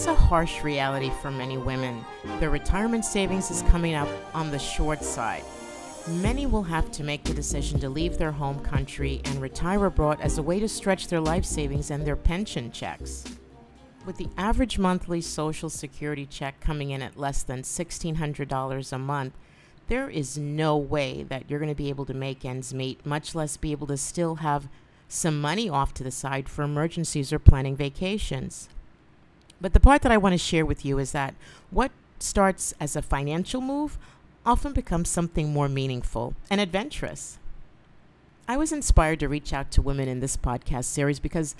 It's a harsh reality for many women. Their retirement savings is coming up on the short side. Many will have to make the decision to leave their home country and retire abroad as a way to stretch their life savings and their pension checks. With the average monthly Social Security check coming in at less than $1,600 a month, there is no way that you're going to be able to make ends meet, much less be able to still have some money off to the side for emergencies or planning vacations. But the part that I want to share with you is that what starts as a financial move often becomes something more meaningful and adventurous. I was inspired to reach out to women in this podcast series because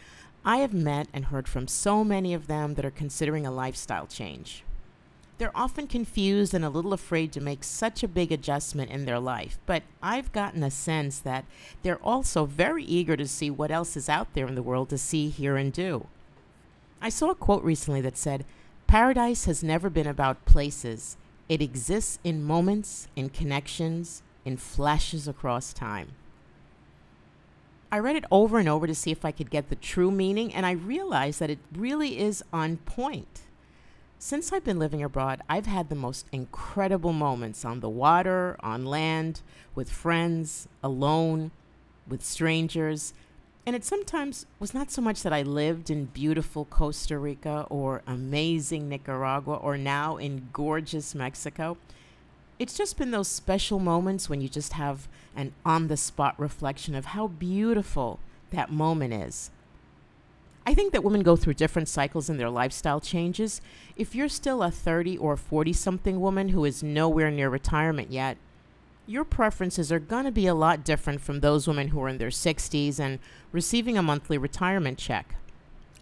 I have met and heard from so many of them that are considering a lifestyle change. They're often confused and a little afraid to make such a big adjustment in their life, but I've gotten a sense that they're also very eager to see what else is out there in the world to see, hear, and do. I saw a quote recently that said, Paradise has never been about places, it exists in moments, in connections, in flashes across time. I read it over and over to see if I could get the true meaning, and I realized that it really is on point. Since I've been living abroad, I've had the most incredible moments on the water, on land, with friends, alone, with strangers, and it sometimes was not so much that I lived in beautiful Costa Rica or amazing Nicaragua or now in gorgeous Mexico. It's just been those special moments when you just have an on the spot reflection of how beautiful that moment is. I think that women go through different cycles in their lifestyle changes. If you're still a 30 or 40 something woman who is nowhere near retirement yet, your preferences are going to be a lot different from those women who are in their 60s and receiving a monthly retirement check.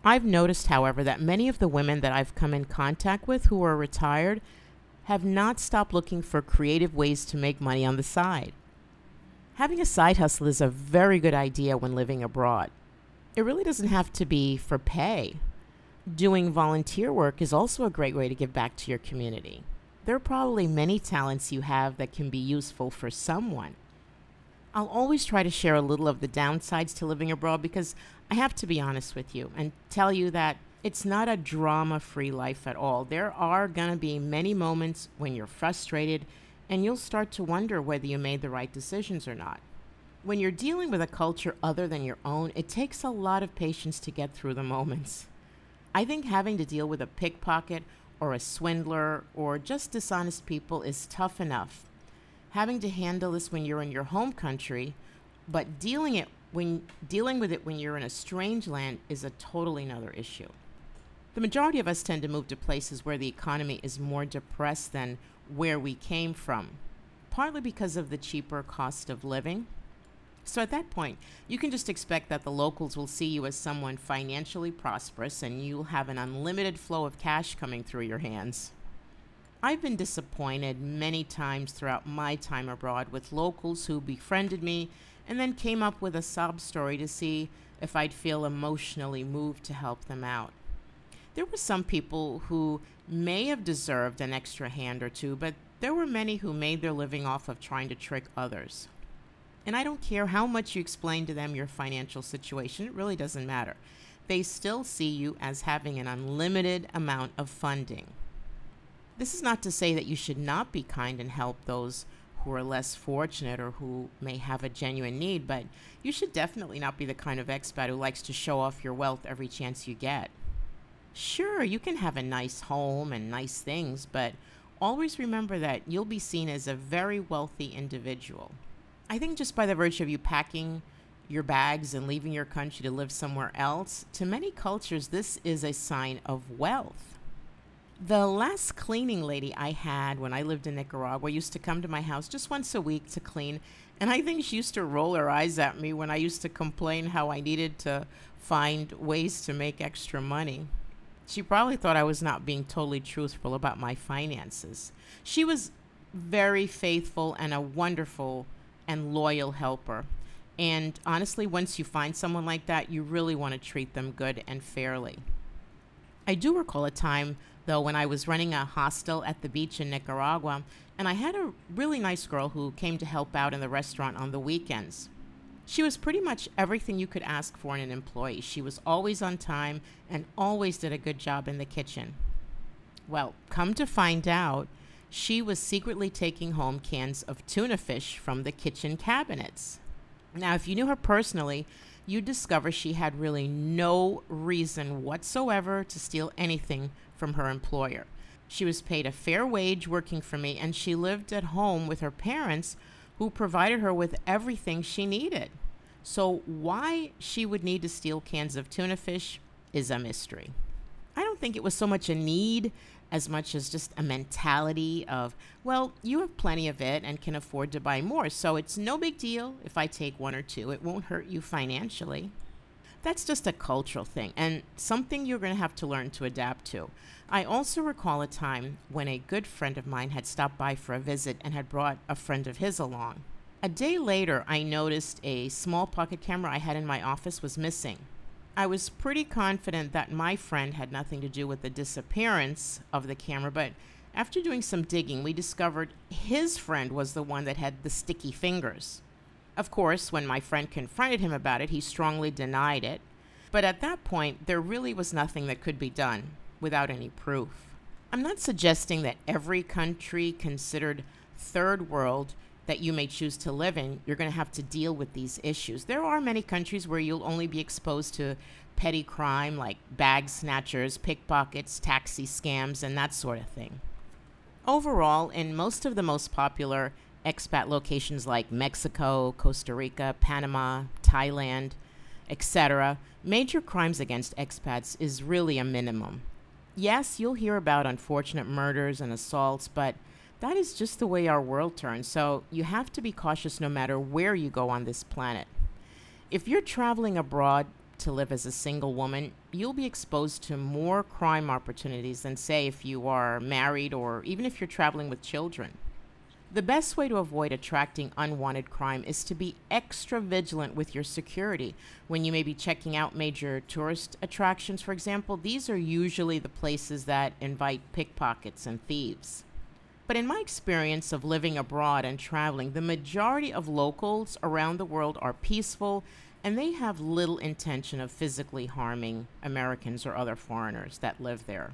I've noticed, however, that many of the women that I've come in contact with who are retired have not stopped looking for creative ways to make money on the side. Having a side hustle is a very good idea when living abroad. It really doesn't have to be for pay. Doing volunteer work is also a great way to give back to your community there are probably many talents you have that can be useful for someone. I'll always try to share a little of the downsides to living abroad because I have to be honest with you and tell you that it's not a drama free life at all. There are going to be many moments when you're frustrated and you'll start to wonder whether you made the right decisions or not. When you're dealing with a culture other than your own, it takes a lot of patience to get through the moments. I think having to deal with a pickpocket or a swindler or just dishonest people is tough enough. Having to handle this when you're in your home country, but dealing it when dealing with it when you're in a strange land is a totally another issue. The majority of us tend to move to places where the economy is more depressed than where we came from, partly because of the cheaper cost of living so at that point, you can just expect that the locals will see you as someone financially prosperous and you'll have an unlimited flow of cash coming through your hands. I've been disappointed many times throughout my time abroad with locals who befriended me and then came up with a sob story to see if I'd feel emotionally moved to help them out. There were some people who may have deserved an extra hand or two, but there were many who made their living off of trying to trick others. And I don't care how much you explain to them your financial situation, it really doesn't matter. They still see you as having an unlimited amount of funding. This is not to say that you should not be kind and help those who are less fortunate or who may have a genuine need, but you should definitely not be the kind of expat who likes to show off your wealth every chance you get. Sure, you can have a nice home and nice things, but always remember that you'll be seen as a very wealthy individual. I think just by the virtue of you packing your bags and leaving your country to live somewhere else, to many cultures, this is a sign of wealth. The last cleaning lady I had when I lived in Nicaragua used to come to my house just once a week to clean, and I think she used to roll her eyes at me when I used to complain how I needed to find ways to make extra money. She probably thought I was not being totally truthful about my finances. She was very faithful and a wonderful and loyal helper. And honestly, once you find someone like that, you really want to treat them good and fairly. I do recall a time, though, when I was running a hostel at the beach in Nicaragua, and I had a really nice girl who came to help out in the restaurant on the weekends. She was pretty much everything you could ask for in an employee. She was always on time and always did a good job in the kitchen. Well, come to find out, she was secretly taking home cans of tuna fish from the kitchen cabinets. Now, if you knew her personally, you'd discover she had really no reason whatsoever to steal anything from her employer. She was paid a fair wage working for me, and she lived at home with her parents, who provided her with everything she needed. So, why she would need to steal cans of tuna fish is a mystery. I don't think it was so much a need as much as just a mentality of, well, you have plenty of it and can afford to buy more, so it's no big deal if I take one or two. It won't hurt you financially. That's just a cultural thing and something you're going to have to learn to adapt to. I also recall a time when a good friend of mine had stopped by for a visit and had brought a friend of his along. A day later, I noticed a small pocket camera I had in my office was missing. I was pretty confident that my friend had nothing to do with the disappearance of the camera, but after doing some digging, we discovered his friend was the one that had the sticky fingers. Of course, when my friend confronted him about it, he strongly denied it. But at that point, there really was nothing that could be done without any proof. I'm not suggesting that every country considered third world that you may choose to live in, you're going to have to deal with these issues. There are many countries where you'll only be exposed to petty crime like bag snatchers, pickpockets, taxi scams, and that sort of thing. Overall, in most of the most popular expat locations like Mexico, Costa Rica, Panama, Thailand, etc., major crimes against expats is really a minimum. Yes, you'll hear about unfortunate murders and assaults, but that is just the way our world turns, so you have to be cautious no matter where you go on this planet. If you're traveling abroad to live as a single woman, you'll be exposed to more crime opportunities than, say, if you are married or even if you're traveling with children. The best way to avoid attracting unwanted crime is to be extra vigilant with your security. When you may be checking out major tourist attractions, for example, these are usually the places that invite pickpockets and thieves. But in my experience of living abroad and traveling, the majority of locals around the world are peaceful and they have little intention of physically harming Americans or other foreigners that live there.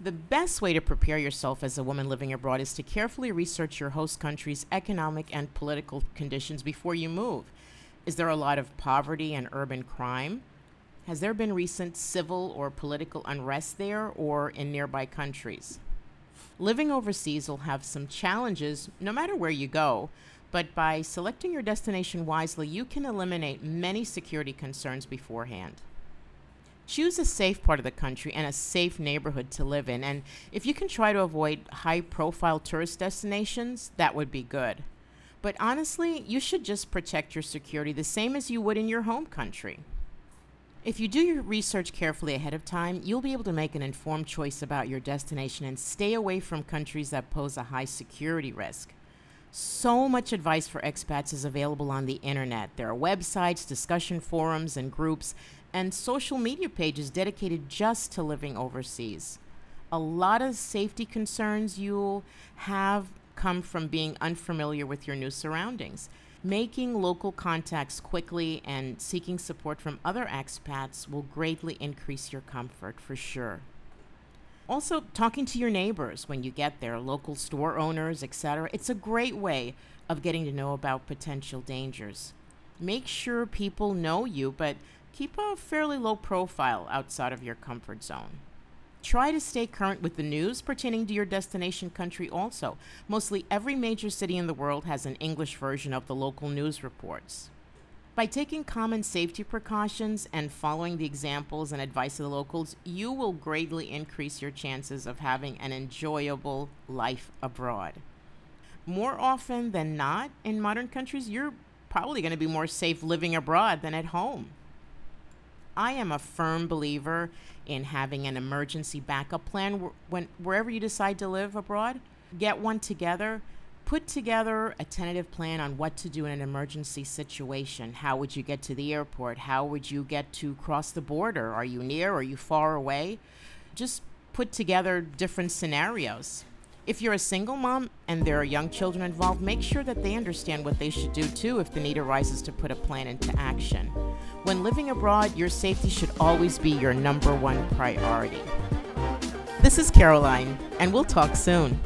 The best way to prepare yourself as a woman living abroad is to carefully research your host country's economic and political conditions before you move. Is there a lot of poverty and urban crime? Has there been recent civil or political unrest there or in nearby countries? Living overseas will have some challenges no matter where you go, but by selecting your destination wisely, you can eliminate many security concerns beforehand. Choose a safe part of the country and a safe neighborhood to live in, and if you can try to avoid high profile tourist destinations, that would be good. But honestly, you should just protect your security the same as you would in your home country. If you do your research carefully ahead of time, you'll be able to make an informed choice about your destination and stay away from countries that pose a high security risk. So much advice for expats is available on the internet. There are websites, discussion forums, and groups, and social media pages dedicated just to living overseas. A lot of safety concerns you'll have come from being unfamiliar with your new surroundings. Making local contacts quickly and seeking support from other expats will greatly increase your comfort for sure. Also, talking to your neighbors when you get there, local store owners, etc. It's a great way of getting to know about potential dangers. Make sure people know you, but keep a fairly low profile outside of your comfort zone. Try to stay current with the news pertaining to your destination country also. Mostly every major city in the world has an English version of the local news reports. By taking common safety precautions and following the examples and advice of the locals, you will greatly increase your chances of having an enjoyable life abroad. More often than not, in modern countries, you're probably going to be more safe living abroad than at home. I am a firm believer in having an emergency backup plan wh- when wherever you decide to live abroad. Get one together. Put together a tentative plan on what to do in an emergency situation. How would you get to the airport? How would you get to cross the border? Are you near? Are you far away? Just put together different scenarios. If you're a single mom and there are young children involved, make sure that they understand what they should do too if the need arises to put a plan into action. When living abroad, your safety should always be your number one priority. This is Caroline, and we'll talk soon.